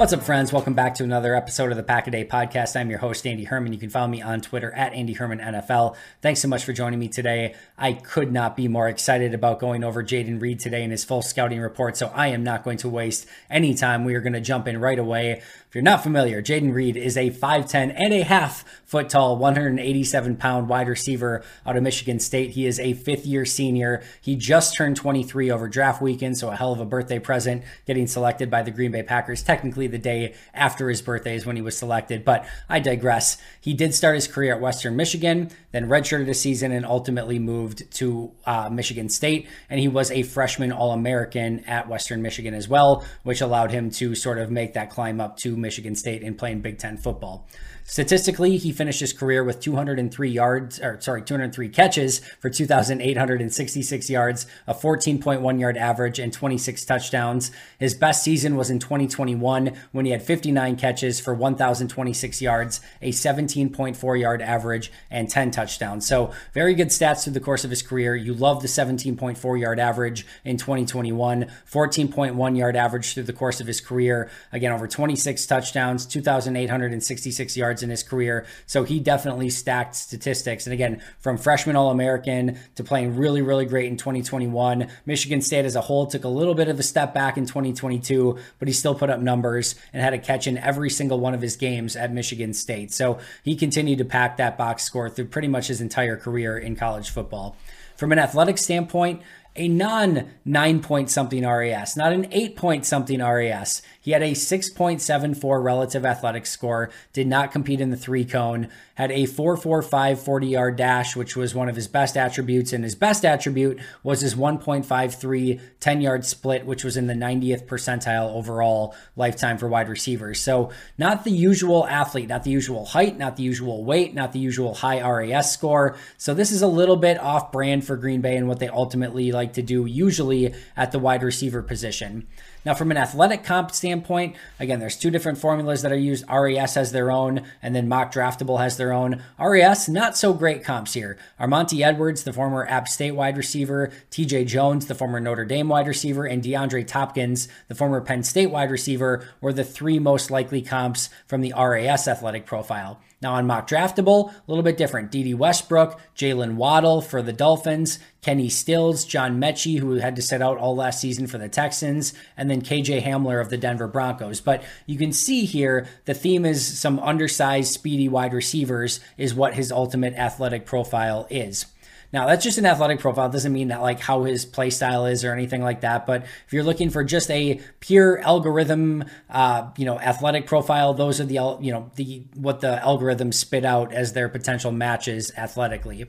What's up, friends? Welcome back to another episode of the Pack a Day podcast. I'm your host, Andy Herman. You can follow me on Twitter at Andy Herman NFL. Thanks so much for joining me today. I could not be more excited about going over Jayden Reed today in his full scouting report, so I am not going to waste any time. We are going to jump in right away. If you're not familiar, Jayden Reed is a 5'10 and a half foot tall, 187 pound wide receiver out of Michigan State. He is a fifth year senior. He just turned 23 over draft weekend, so a hell of a birthday present getting selected by the Green Bay Packers. Technically, the day after his birthday is when he was selected, but I digress. He did start his career at Western Michigan, then redshirted a season and ultimately moved to uh, Michigan State. And he was a freshman All American at Western Michigan as well, which allowed him to sort of make that climb up to Michigan State and playing Big Ten football. Statistically, he finished his career with 203 yards, or sorry, 203 catches for 2,866 yards, a 14.1 yard average, and 26 touchdowns. His best season was in 2021 when he had 59 catches for 1,026 yards, a 17.4 yard average, and 10 touchdowns. So, very good stats through the course of his career. You love the 17.4 yard average in 2021, 14.1 yard average through the course of his career. Again, over 26 touchdowns, 2,866 yards yards in his career. So he definitely stacked statistics. And again, from freshman All American to playing really, really great in 2021, Michigan State as a whole took a little bit of a step back in 2022, but he still put up numbers and had a catch in every single one of his games at Michigan State. So he continued to pack that box score through pretty much his entire career in college football. From an athletic standpoint, a non nine point something RAS, not an eight point something RAS. He had a 6.74 relative athletic score, did not compete in the three cone, had a 4.45 40 yard dash, which was one of his best attributes. And his best attribute was his 1.53 10 yard split, which was in the 90th percentile overall lifetime for wide receivers. So, not the usual athlete, not the usual height, not the usual weight, not the usual high RAS score. So, this is a little bit off brand for Green Bay and what they ultimately like to do, usually at the wide receiver position. Now, from an athletic comp standpoint, again, there's two different formulas that are used. RAS has their own, and then Mock Draftable has their own. RAS, not so great comps here. Armanti Edwards, the former App State wide receiver, TJ Jones, the former Notre Dame wide receiver, and DeAndre Hopkins, the former Penn State wide receiver, were the three most likely comps from the RAS athletic profile. Now on mock draftable, a little bit different. Dede Westbrook, Jaylen Waddle for the Dolphins, Kenny Stills, John Metchie, who had to sit out all last season for the Texans, and then KJ Hamler of the Denver Broncos. But you can see here the theme is some undersized, speedy wide receivers is what his ultimate athletic profile is. Now, that's just an athletic profile. It doesn't mean that like how his play style is or anything like that. But if you're looking for just a pure algorithm, uh, you know, athletic profile, those are the you know the what the algorithms spit out as their potential matches athletically.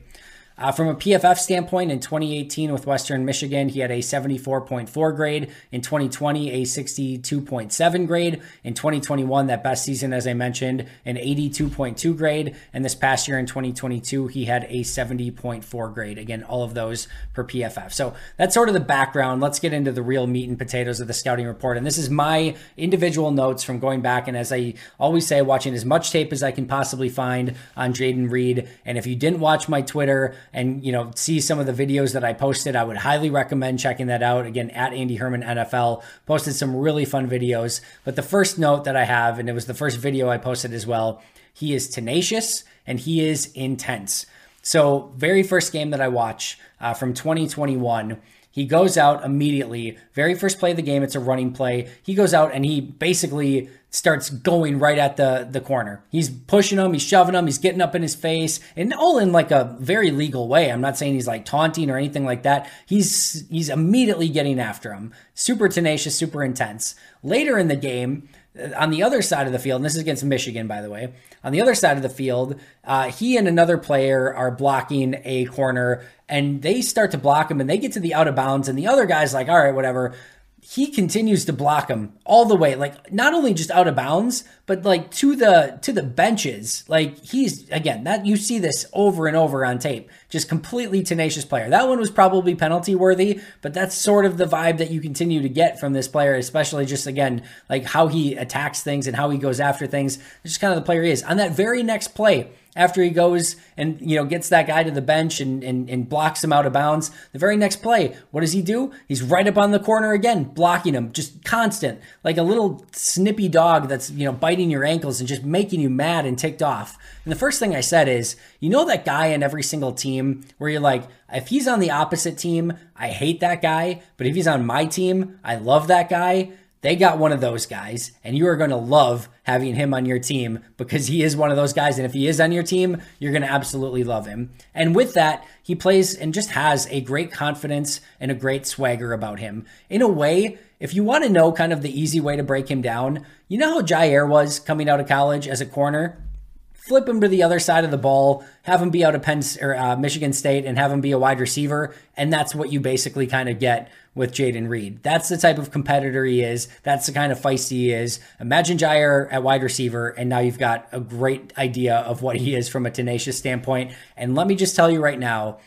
Uh, from a PFF standpoint, in 2018 with Western Michigan, he had a 74.4 grade. In 2020, a 62.7 grade. In 2021, that best season, as I mentioned, an 82.2 grade. And this past year in 2022, he had a 70.4 grade. Again, all of those per PFF. So that's sort of the background. Let's get into the real meat and potatoes of the scouting report. And this is my individual notes from going back. And as I always say, watching as much tape as I can possibly find on Jayden Reed. And if you didn't watch my Twitter, and you know see some of the videos that I posted, I would highly recommend checking that out. Again, at Andy Herman NFL posted some really fun videos. But the first note that I have, and it was the first video I posted as well, he is tenacious and he is intense. So very first game that I watch uh, from 2021. He goes out immediately. Very first play of the game, it's a running play. He goes out and he basically starts going right at the the corner. He's pushing him, he's shoving him, he's getting up in his face, and all in like a very legal way. I'm not saying he's like taunting or anything like that. He's he's immediately getting after him. Super tenacious, super intense. Later in the game, uh, on the other side of the field, and this is against Michigan, by the way. On the other side of the field, uh, he and another player are blocking a corner, and they start to block him, and they get to the out of bounds, and the other guy's like, "All right, whatever." He continues to block him all the way like not only just out of bounds but like to the to the benches. Like he's again that you see this over and over on tape. Just completely tenacious player. That one was probably penalty worthy but that's sort of the vibe that you continue to get from this player especially just again like how he attacks things and how he goes after things. Just kind of the player he is. On that very next play after he goes and you know gets that guy to the bench and, and, and blocks him out of bounds. The very next play, what does he do? He's right up on the corner again, blocking him, just constant, like a little snippy dog that's you know biting your ankles and just making you mad and ticked off. And the first thing I said is, you know that guy in every single team where you're like, if he's on the opposite team, I hate that guy, but if he's on my team, I love that guy. They got one of those guys, and you are going to love having him on your team because he is one of those guys. And if he is on your team, you're going to absolutely love him. And with that, he plays and just has a great confidence and a great swagger about him. In a way, if you want to know kind of the easy way to break him down, you know how Jaire was coming out of college as a corner? Flip him to the other side of the ball, have him be out of Penn or uh, Michigan State, and have him be a wide receiver, and that's what you basically kind of get with Jayden Reed. That's the type of competitor he is. That's the kind of feisty he is. Imagine Jaire at wide receiver, and now you've got a great idea of what he is from a tenacious standpoint. And let me just tell you right now,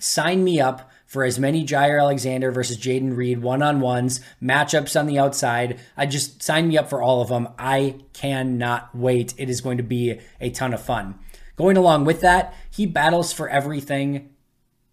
sign me up for as many Jaire Alexander versus Jayden Reed one on ones, matchups on the outside. I just sign me up for all of them. I cannot wait. It is going to be a ton of fun. Going along with that, he battles for everything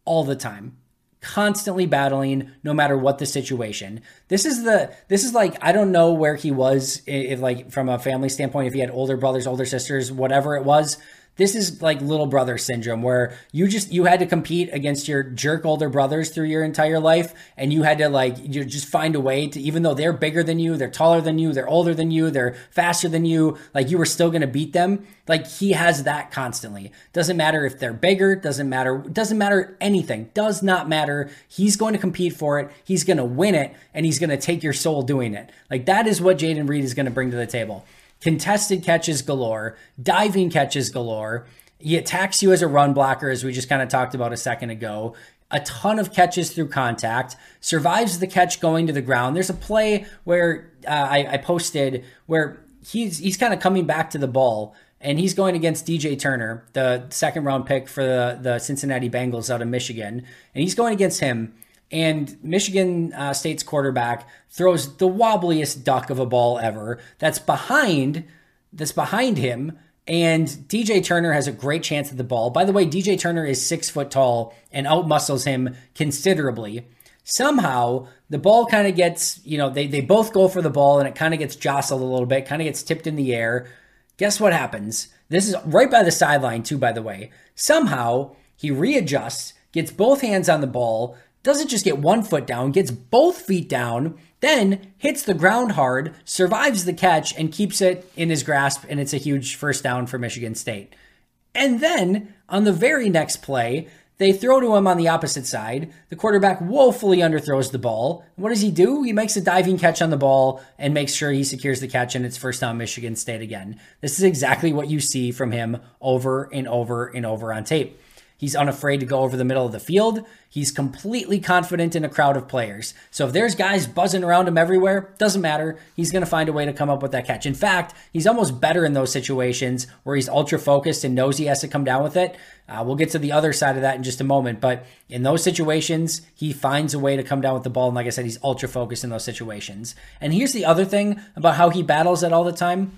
all the time constantly battling no matter what the situation. This is the this is like I don't know where he was if like from a family standpoint if he had older brothers, older sisters, whatever it was. This is like little brother syndrome where you just you had to compete against your jerk older brothers through your entire life and you had to like you just find a way to even though they're bigger than you, they're taller than you, they're older than you, they're faster than you, like you were still going to beat them. Like he has that constantly. Doesn't matter if they're bigger, doesn't matter doesn't matter anything. Does not matter. He's going to compete for it. He's going to win it and he's going to take your soul doing it. Like that is what Jayden Reed is going to bring to the table contested catches galore, diving catches galore. He attacks you as a run blocker, as we just kind of talked about a second ago. A ton of catches through contact, survives the catch going to the ground. There's a play where uh, I, I posted where he's he's kind of coming back to the ball and he's going against DJ Turner, the second round pick for the, the Cincinnati Bengals out of Michigan, and he's going against him And Michigan uh, State's quarterback throws the wobbliest duck of a ball ever. That's behind. That's behind him. And DJ Turner has a great chance at the ball. By the way, DJ Turner is six foot tall and outmuscles him considerably. Somehow, the ball kind of gets, you know, they, they both go for the ball and it kind of gets jostled a little bit, kind of gets tipped in the air. Guess what happens? This is right by the sideline, too, by the way. Somehow, he readjusts, gets both hands on the ball, doesn't just get one foot down, gets both feet down, then hits the ground hard, survives the catch, and keeps it in his grasp, and it's a huge first down for Michigan State. And then on the very next play, they throw to him on the opposite side. The quarterback woefully underthrows the ball. What does he do? He makes a diving catch on the ball and makes sure he secures the catch, and it's first down Michigan State again. This is exactly what you see from him over and over and over on tape. He's unafraid to go over the middle of the field. He's completely confident in a crowd of players. So if there's guys buzzing around him everywhere, doesn't matter. He's going to find a way to come up with that catch. In fact, he's almost better in those situations where he's ultra focused and knows he has to come down with it. Uh, we'll get to the other side of that in just a moment. But in those situations, he finds a way to come down with the ball. And like I said, he's ultra focused in those situations. And here's the other thing about how he battles it all the time.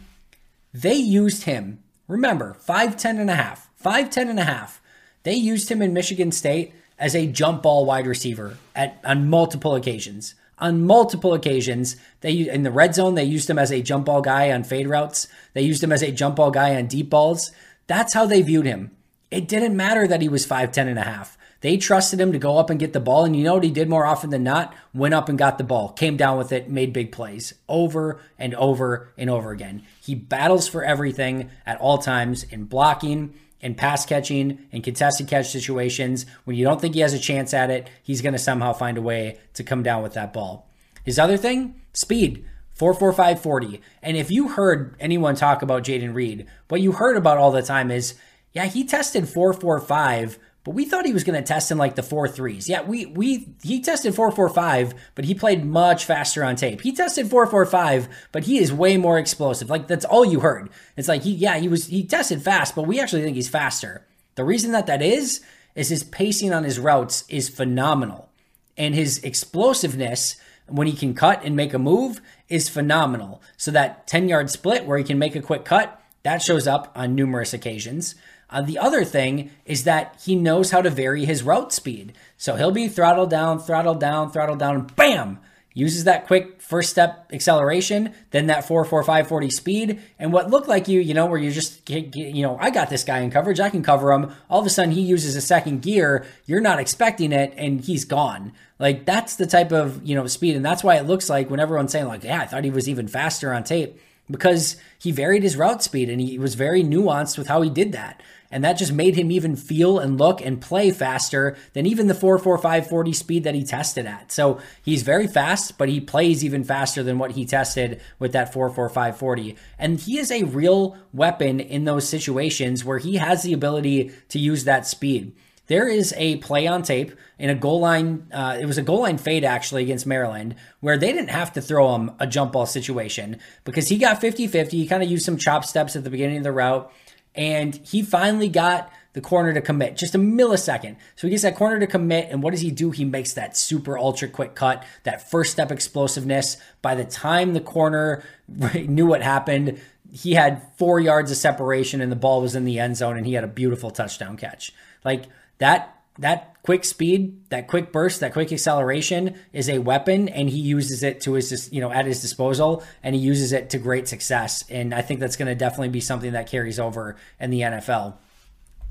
They used him, remember, 5'10 and a half, 5'10 and a half they used him in Michigan State as a jump ball wide receiver at on multiple occasions. On multiple occasions, they in the red zone they used him as a jump ball guy on fade routes. They used him as a jump ball guy on deep balls. That's how they viewed him. It didn't matter that he was 5'10 and a half. They trusted him to go up and get the ball. And you know what he did more often than not? Went up and got the ball, came down with it, made big plays over and over and over again. He battles for everything at all times in blocking, in pass catching and contested catch situations, when you don't think he has a chance at it, he's going to somehow find a way to come down with that ball. His other thing, speed. 44540. And if you heard anyone talk about Jayden Reed, what you heard about all the time is, yeah, he tested 445 but we thought he was going to test in like the four threes. Yeah, we we he tested four four five, but he played much faster on tape. He tested four four five, but he is way more explosive. Like that's all you heard. It's like he yeah he was he tested fast, but we actually think he's faster. The reason that that is is his pacing on his routes is phenomenal, and his explosiveness when he can cut and make a move is phenomenal. So that ten yard split where he can make a quick cut that shows up on numerous occasions. Uh, the other thing is that he knows how to vary his route speed. So he'll be throttled down, throttled down, throttled down, bam! Uses that quick first step acceleration, then that 4 4 5 40 speed. And what looked like you, you know, where you just, you know, I got this guy in coverage, I can cover him. All of a sudden he uses a second gear, you're not expecting it, and he's gone. Like that's the type of, you know, speed. And that's why it looks like when everyone's saying, like, yeah, I thought he was even faster on tape because he varied his route speed and he was very nuanced with how he did that. And that just made him even feel and look and play faster than even the 445 40 speed that he tested at. So he's very fast, but he plays even faster than what he tested with that 445 40. And he is a real weapon in those situations where he has the ability to use that speed. There is a play on tape in a goal line. Uh, it was a goal line fade actually against Maryland where they didn't have to throw him a jump ball situation because he got 50 50. He kind of used some chop steps at the beginning of the route and he finally got the corner to commit just a millisecond. So he gets that corner to commit, and what does he do? He makes that super ultra quick cut, that first step explosiveness. By the time the corner knew what happened, he had four yards of separation, and the ball was in the end zone, and he had a beautiful touchdown catch. Like that that quick speed, that quick burst, that quick acceleration is a weapon, and he uses it to his, you know, at his disposal, and he uses it to great success. And I think that's going to definitely be something that carries over in the NFL.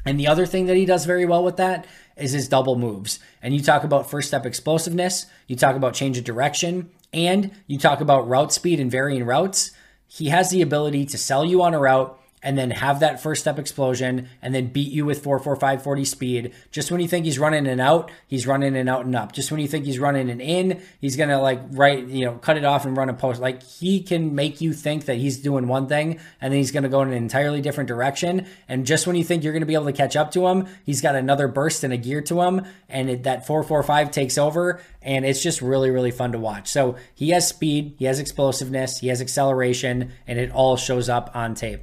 And the other thing that he does very well with that is his double moves. And you talk about first step explosiveness, you talk about change of direction, and you talk about route speed and varying routes. He has the ability to sell you on a route and then have that first step explosion and then beat you with 445 40 speed. Just when you think he's running and out, he's running and out and up. Just when you think he's running and in, he's going to like right, you know, cut it off and run a post. Like he can make you think that he's doing one thing and then he's going to go in an entirely different direction. And just when you think you're going to be able to catch up to him, he's got another burst and a gear to him and it, that 445 takes over and it's just really really fun to watch. So he has speed, he has explosiveness, he has acceleration and it all shows up on tape.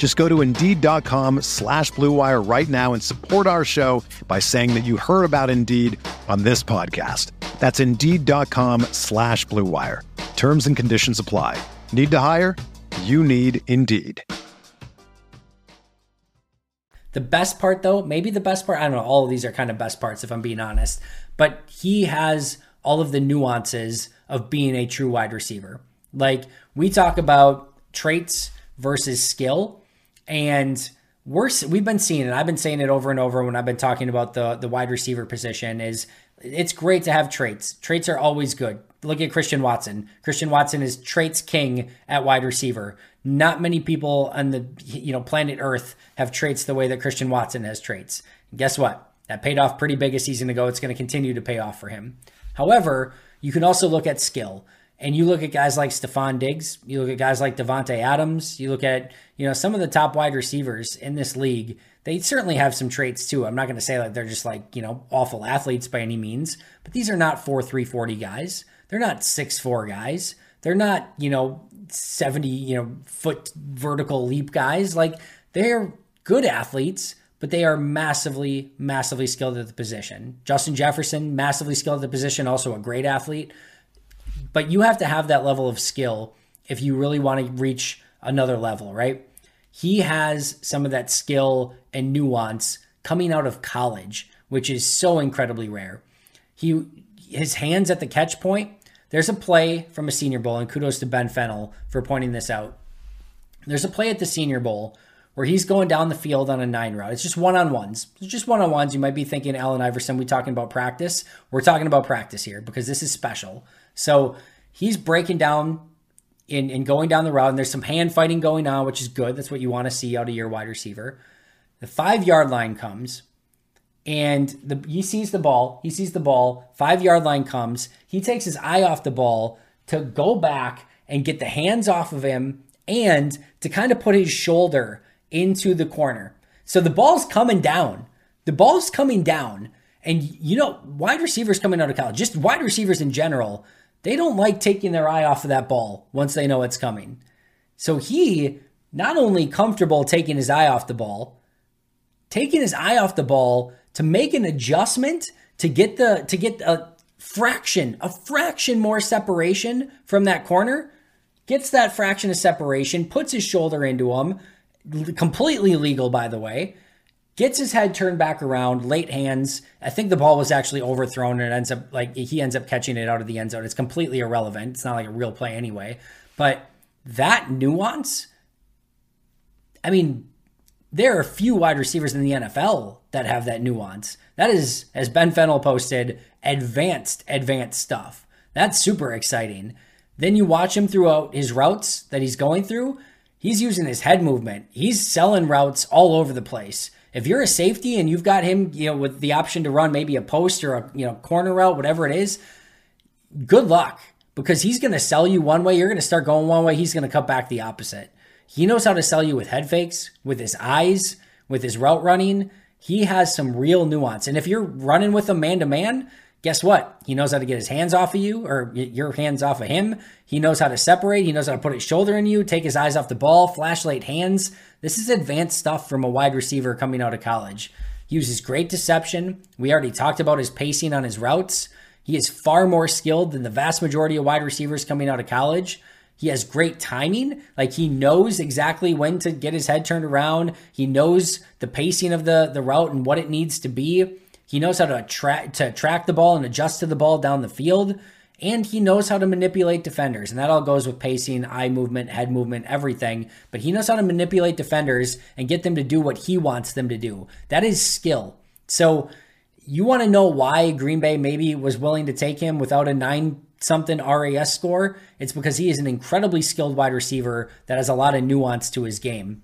Just go to Indeed.com slash BlueWire right now and support our show by saying that you heard about Indeed on this podcast. That's Indeed.com slash BlueWire. Terms and conditions apply. Need to hire? You need Indeed. The best part, though, maybe the best part, I don't know, all of these are kind of best parts if I'm being honest, but he has all of the nuances of being a true wide receiver. Like we talk about traits versus skill, and we're we've been seeing it. I've been saying it over and over when I've been talking about the the wide receiver position. Is it's great to have traits. Traits are always good. Look at Christian Watson. Christian Watson is traits king at wide receiver. Not many people on the you know planet Earth have traits the way that Christian Watson has traits. And guess what? That paid off pretty big a season ago. It's going to continue to pay off for him. However, you can also look at skill. And you look at guys like Stefon Diggs, you look at guys like Davante Adams, you look at, you know, some of the top wide receivers in this league. They certainly have some traits too. I'm not going to say that they're just like, you know, awful athletes by any means, but these are not 4 340 guys. They're not 6 4 guys. They're not, you know, 70, you know, foot vertical leap guys. Like they're good athletes, but they are massively, massively skilled at the position. Justin Jefferson, massively skilled at the position, also a great athlete. But you have to have that level of skill if you really want to reach another level, right? He has some of that skill and nuance coming out of college, which is so incredibly rare. He his hands at the catch point. There's a play from a Senior Bowl, and kudos to Ben Fennell for pointing this out. There's a play at the Senior Bowl where he's going down the field on a nine route. It's just one on ones. It's just one on ones. You might be thinking, Allen Iverson, we talking about practice. We're talking about practice here because this is special. So he's breaking down and, and going down the route, and there's some hand fighting going on, which is good. That's what you want to see out of your wide receiver. The five yard line comes, and the, he sees the ball. He sees the ball. Five yard line comes. He takes his eye off the ball to go back and get the hands off of him and to kind of put his shoulder into the corner. So the ball's coming down. The ball's coming down. And you know, wide receivers coming out of college, just wide receivers in general, they don't like taking their eye off of that ball once they know it's coming. So he not only comfortable taking his eye off the ball, taking his eye off the ball to make an adjustment to get the to get a fraction, a fraction more separation from that corner, gets that fraction of separation, puts his shoulder into him, completely legal by the way, gets his head turned back around, late hands. I think the ball was actually overthrown and it ends up like he ends up catching it out of the end zone. It's completely irrelevant. It's not like a real play anyway. But that nuance, I mean, there are a few wide receivers in the NFL that have that nuance. That is, as Ben Fennell posted, advanced, advanced stuff. That's super exciting. Then you watch him throughout his routes that he's going through. He's using his head movement. He's selling routes all over the place. If you're a safety and you've got him, you know, with the option to run maybe a post or a you know corner route, whatever it is, good luck because he's going to sell you one way. You're going to start going one way. He's going to cut back the opposite. He knows how to sell you with head fakes, with his eyes, with his route running. He has some real nuance. And if you're running with him man to man, guess what? He knows how to get his hands off of you or your hands off of him. He knows how to separate. He knows how to put his shoulder in you, take his eyes off the ball, flashlight hands. This is advanced stuff from a wide receiver coming out of college. He uses great deception. We already talked about his pacing on his routes. He is far more skilled than the vast majority of wide receivers coming out of college. He has great timing. Like he knows exactly when to get his head turned around. He knows the pacing of the, the route and what it needs to be. He knows how to track to track the ball and adjust to the ball down the field. And he knows how to manipulate defenders. And that all goes with pacing, eye movement, head movement, everything. But he knows how to manipulate defenders and get them to do what he wants them to do. That is skill. So you want to know why Green Bay maybe was willing to take him without a nine something RAS score? It's because he is an incredibly skilled wide receiver that has a lot of nuance to his game.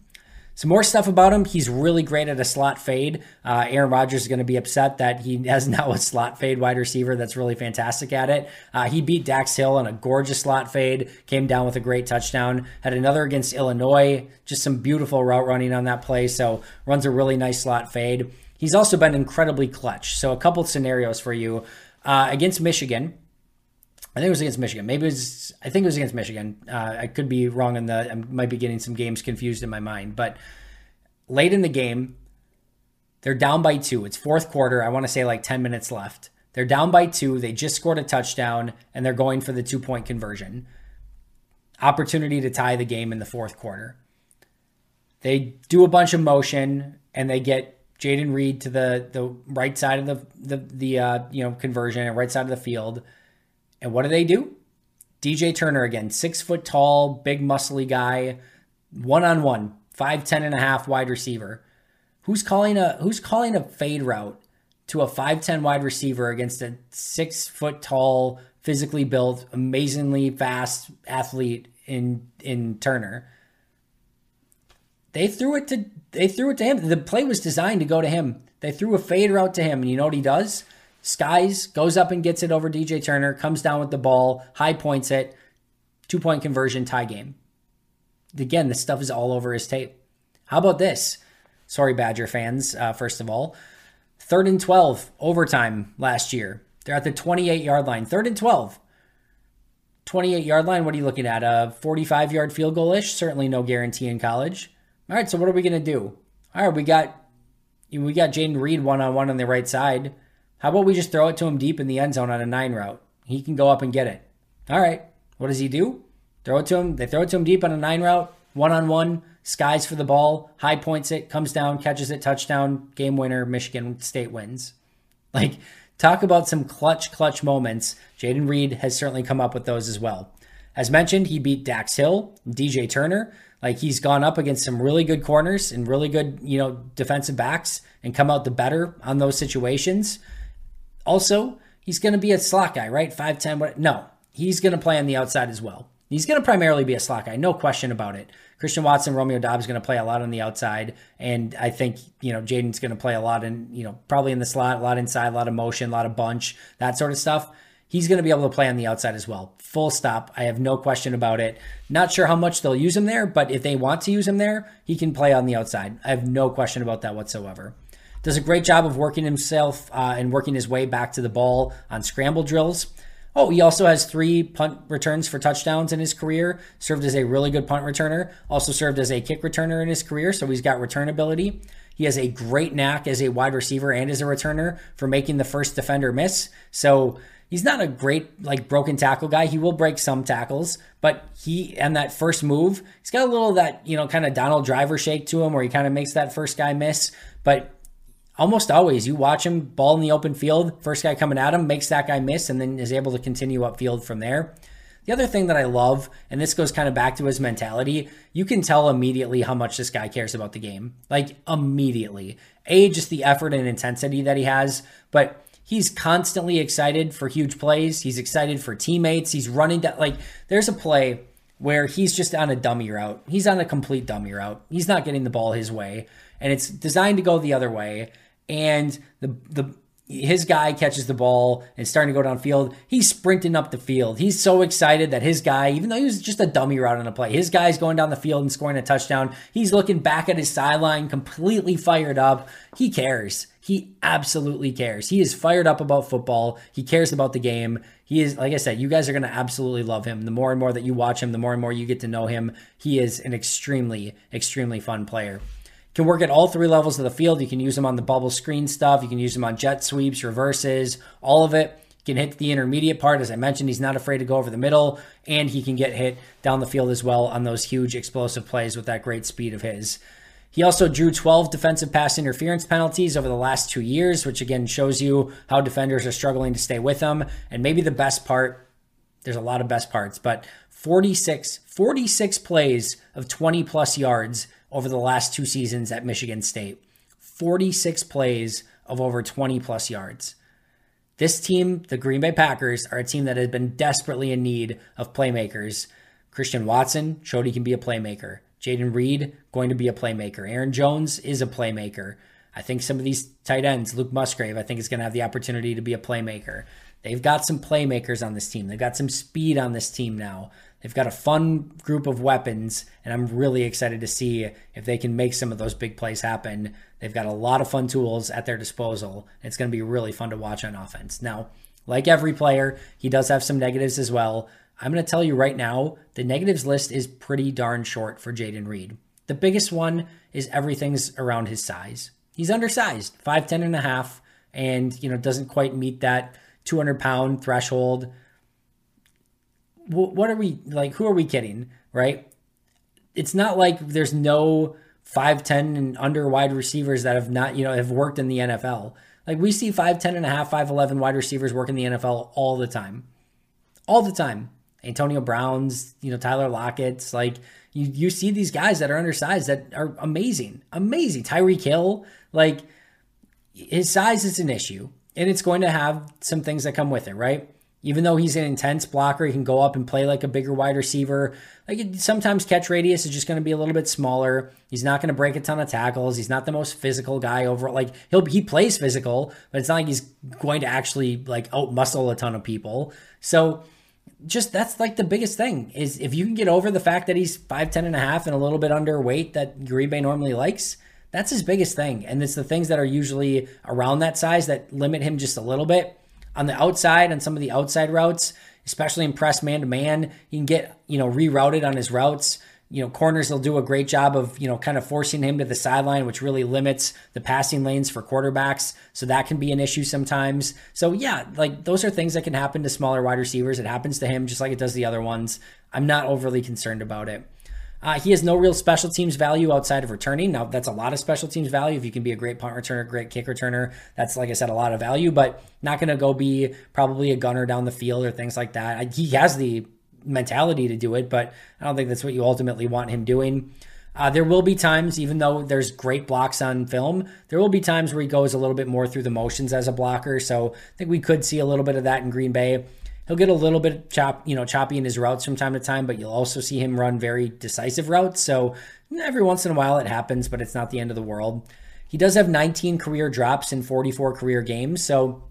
Some more stuff about him. He's really great at a slot fade. Uh, Aaron Rodgers is going to be upset that he has now a slot fade wide receiver that's really fantastic at it. Uh, he beat Dax Hill on a gorgeous slot fade, came down with a great touchdown. Had another against Illinois, just some beautiful route running on that play. So runs a really nice slot fade. He's also been incredibly clutch. So a couple scenarios for you uh, against Michigan. I think it was against Michigan. Maybe it was. I think it was against Michigan. Uh, I could be wrong in the. I might be getting some games confused in my mind. But late in the game, they're down by two. It's fourth quarter. I want to say like ten minutes left. They're down by two. They just scored a touchdown, and they're going for the two point conversion. Opportunity to tie the game in the fourth quarter. They do a bunch of motion, and they get Jayden Reed to the the right side of the the the uh, you know conversion and right side of the field and what do they do? DJ Turner again, six foot tall, big muscly guy, one on one, five ten and a half wide receiver. Who's calling a who's calling a fade route to a five ten wide receiver against a six foot tall, physically built, amazingly fast athlete in in Turner? They threw it to they threw it to him. The play was designed to go to him. They threw a fade route to him, and you know what he does? Skies goes up and gets it over DJ Turner, comes down with the ball, high points it, two point conversion, tie game. Again, this stuff is all over his tape. How about this? Sorry, Badger fans, uh, first of all. Third and 12, overtime last year. They're at the 28 yard line. Third and 12. 28 yard line, what are you looking at? A 45 yard field goal ish? Certainly no guarantee in college. All right, so what are we going to do? All right, we got we got Jayden Reed one on one on the right side. How about we just throw it to him deep in the end zone on a nine route? He can go up and get it. All right. What does he do? Throw it to him. They throw it to him deep on a nine route, one on one. Skies for the ball, high points it, comes down, catches it, touchdown, game winner. Michigan State wins. Like, talk about some clutch, clutch moments. Jayden Reed has certainly come up with those as well. As mentioned, he beat Dax Hill, DJ Turner. Like he's gone up against some really good corners and really good, you know, defensive backs and come out the better on those situations. Also, he's going to be a slot guy, right? 5'10. What? No, he's going to play on the outside as well. He's going to primarily be a slot guy, no question about it. Christian Watson, Romeo Doubs is going to play a lot on the outside, and I think you know Jayden's going to play a lot in you know probably in the slot, a lot inside, a lot of motion, a lot of bunch, that sort of stuff. He's going to be able to play on the outside as well. Full stop. I have no question about it. Not sure how much they'll use him there, but if they want to use him there, he can play on the outside. I have no question about that whatsoever does a great job of working himself uh, and working his way back to the ball on scramble drills. Oh, he also has three punt returns for touchdowns in his career. Served as a really good punt returner. Also served as a kick returner in his career, so he's got return ability. He has a great knack as a wide receiver and as a returner for making the first defender miss. So he's not a great like broken tackle guy. He will break some tackles, but he and that first move, he's got a little that you know kind of Donald Driver shake to him, where he kind of makes that first guy miss. But almost always you watch him ball in the open field, first guy coming at him makes that guy miss and then is able to continue upfield from there. The other thing that I love, and this goes kind of back to his mentality, you can tell immediately how much this guy cares about the game. Like immediately. A, just the effort and intensity that he has, but he's constantly excited for huge plays. He's excited for teammates. He's running down, like, there's a play where he's just on a dummy route. He's on a complete dummy route. He's not getting the ball his way, and it's designed to go the other way and the the his guy catches the ball and starting to go downfield. He's sprinting up the field. He's so excited that his guy, even though he was just a dummy route on a play, his guy's going down the field and scoring a touchdown. He's looking back at his sideline, completely fired up. He cares. He absolutely cares. He is fired up about football. He cares about the game. He is, like I said, you guys are going to absolutely love him. The more and more that you watch him, the more and more you get to know him. He is an extremely, extremely fun player can work at all three levels of the field. You can use them on the bubble screen stuff. You can use them on jet sweeps, reverses, all of it. Can hit the intermediate part. As I mentioned, he's not afraid to go over the middle, and he can get hit down the field as well on those huge explosive plays with that great speed of his. He also drew 12 defensive pass interference penalties over the last two years, which again shows you how defenders are struggling to stay with him. And maybe the best part there's a lot of best parts, but 46, 46 plays of 20 plus yards over the last two seasons at Michigan State. 46 plays of over 20 plus yards. This team, the Green Bay Packers, are a team that has been desperately in need of playmakers. Christian Watson showed he can be a playmaker. Jayden Reed, going to be a playmaker. Aaron Jones is a playmaker. I think some of these tight ends, Luke Musgrave, I think is going to have the opportunity to be a playmaker. They've got some playmakers on this team. They've got some speed on this team now. They've got a fun group of weapons, and I'm really excited to see if they can make some of those big plays happen. They've got a lot of fun tools at their disposal. It's going to be really fun to watch on offense. Now, like every player, he does have some negatives as well. I'm going to tell you right now, the negatives list is pretty darn short for Jayden Reed. The biggest one is everything's around his size. He's undersized, 5'10 and a half, and you know, doesn't quite meet that 200 pound threshold what are we like? Who are we kidding? Right? It's not like there's no 5'10 and under wide receivers that have not, you know, have worked in the NFL. Like we see 5'10 and a half, 5'11 wide receivers work in the NFL all the time. All the time. Antonio Brown's, you know, Tyler Lockett's, like you you see these guys that are undersized that are amazing. Amazing. Tyreek Hill, like his size is an issue and it's going to have some things that come with it, right? Even though he's an intense blocker, he can go up and play like a bigger wide receiver. Like sometimes catch radius is just going to be a little bit smaller. He's not going to break a ton of tackles. He's not the most physical guy overall. Like he'll he plays physical, but it's not like he's going to actually like out muscle a ton of people. So just that's like the biggest thing is if you can get over the fact that he's 5'10 and a half and a little bit underweight that Green Bay normally likes, that's his biggest thing. And it's the things that are usually around that size that limit him just a little bit on the outside on some of the outside routes, especially in press man to man. He can get, you know, rerouted on his routes. You know, corners will do a great job of, you know, kind of forcing him to the sideline, which really limits the passing lanes for quarterbacks. So that can be an issue sometimes. So, yeah, like those are things that can happen to smaller wide receivers. It happens to him just like it does the other ones. I'm not overly concerned about it. Uh, he has no real special teams value outside of returning. Now, that's a lot of special teams value. If you can be a great punt returner, great kick returner, that's, like I said, a lot of value, but not going to go be probably a gunner down the field or things like that. He has the mentality to do it, but I don't think that's what you ultimately want him doing. Uh, there will be times, even though there's great blocks on film, there will be times where he goes a little bit more through the motions as a blocker. So I think we could see a little bit of that in Green Bay. He'll get a little bit chop, you know, choppy in his routes from time to time, but you'll also see him run very decisive routes. So every once in a while it happens, but it's not the end of the world. He does have 19 career drops in 44 career games. So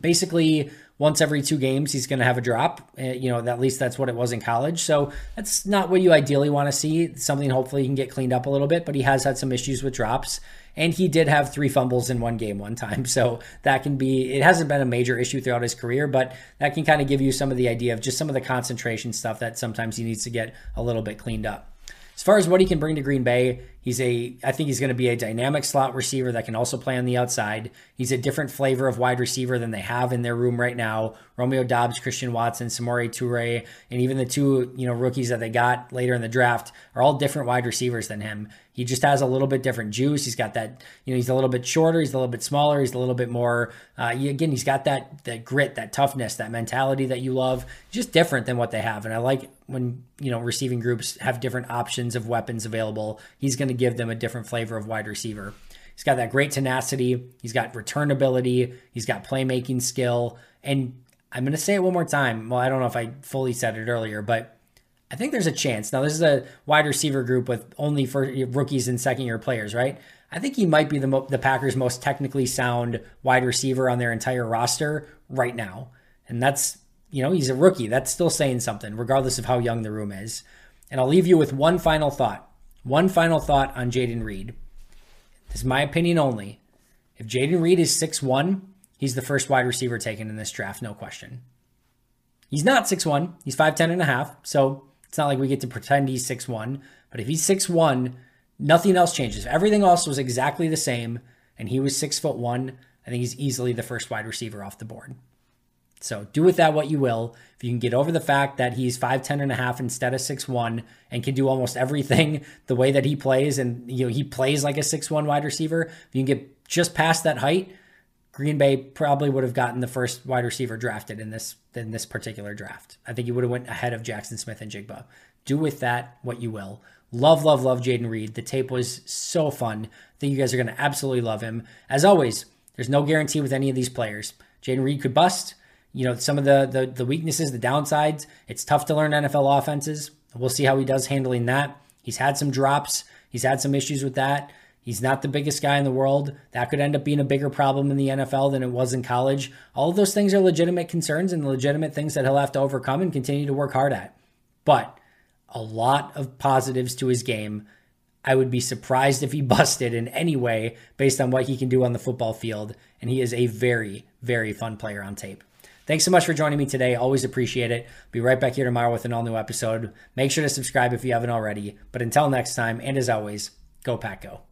basically, once every two games, he's going to have a drop. Uh, you know, at least that's what it was in college. So that's not what you ideally want to see. Something hopefully he can get cleaned up a little bit, but he has had some issues with drops. And he did have three fumbles in one game one time. So that can be, it hasn't been a major issue throughout his career, but that can kind of give you some of the idea of just some of the concentration stuff that sometimes he needs to get a little bit cleaned up. As far as what he can bring to Green Bay, he's a I think he's going to be a dynamic slot receiver that can also play on the outside. He's a different flavor of wide receiver than they have in their room right now. Romeo Doubs, Christian Watson, Samori Toure, and even the two, you know, rookies that they got later in the draft are all different wide receivers than him. He just has a little bit different juice. He's got that, you know, he's a little bit shorter, he's a little bit smaller, he's a little bit more. Uh, again, he's got that that grit, that toughness, that mentality that you love. Just different than what they have, and I like when you know receiving groups have different options of weapons available. He's going to give them a different flavor of wide receiver. He's got that great tenacity. He's got return ability. He's got playmaking skill. And I'm going to say it one more time. Well, I don't know if I fully said it earlier, but I think there's a chance. Now, this is a wide receiver group with only for rookies and second year players, right? I think he might be the, mo- the Packers' most technically sound wide receiver on their entire roster right now. And that's, you know, he's a rookie. That's still saying something, regardless of how young the room is. And I'll leave you with one final thought. One final thought on Jayden Reed. This is my opinion only. If Jayden Reed is 6'1, he's the first wide receiver taken in this draft, no question. He's not 6'1, he's 5'10 and a half, so it's not like we get to pretend he's 6'1, but if he's 6'1, nothing else changes. If everything else was exactly the same and he was 6 foot 1, I think he's easily the first wide receiver off the board. So do with that what you will. If you can get over the fact that he's 5'10 and a half instead of 6'1 and can do almost everything the way that he plays, and you know, he plays like a 6'1 wide receiver, if you can get just past that height, Green Bay probably would have gotten the first wide receiver drafted in this in this particular draft. I think he would have went ahead of Jackson Smith-Njigba. Do with that what you will. Love, love, love Jayden Reed. The tape was so fun. I think you guys are going to absolutely love him. As always, there's no guarantee with any of these players. Jayden Reed could bust. You know, some of the, the the weaknesses, the downsides. It's tough to learn NFL offenses. We'll see how he does handling that. He's had some drops. He's had some issues with that. He's not the biggest guy in the world. That could end up being a bigger problem in the NFL than it was in college. All of those things are legitimate concerns and legitimate things that he'll have to overcome and continue to work hard at. But a lot of positives to his game. I would be surprised if he busted in any way based on what he can do on the football field. And he is a very, very fun player on tape. Thanks so much for joining me today. Always appreciate it. Be right back here tomorrow with an all new episode. Make sure to subscribe if you haven't already. But until next time, and as always, go Pack Go.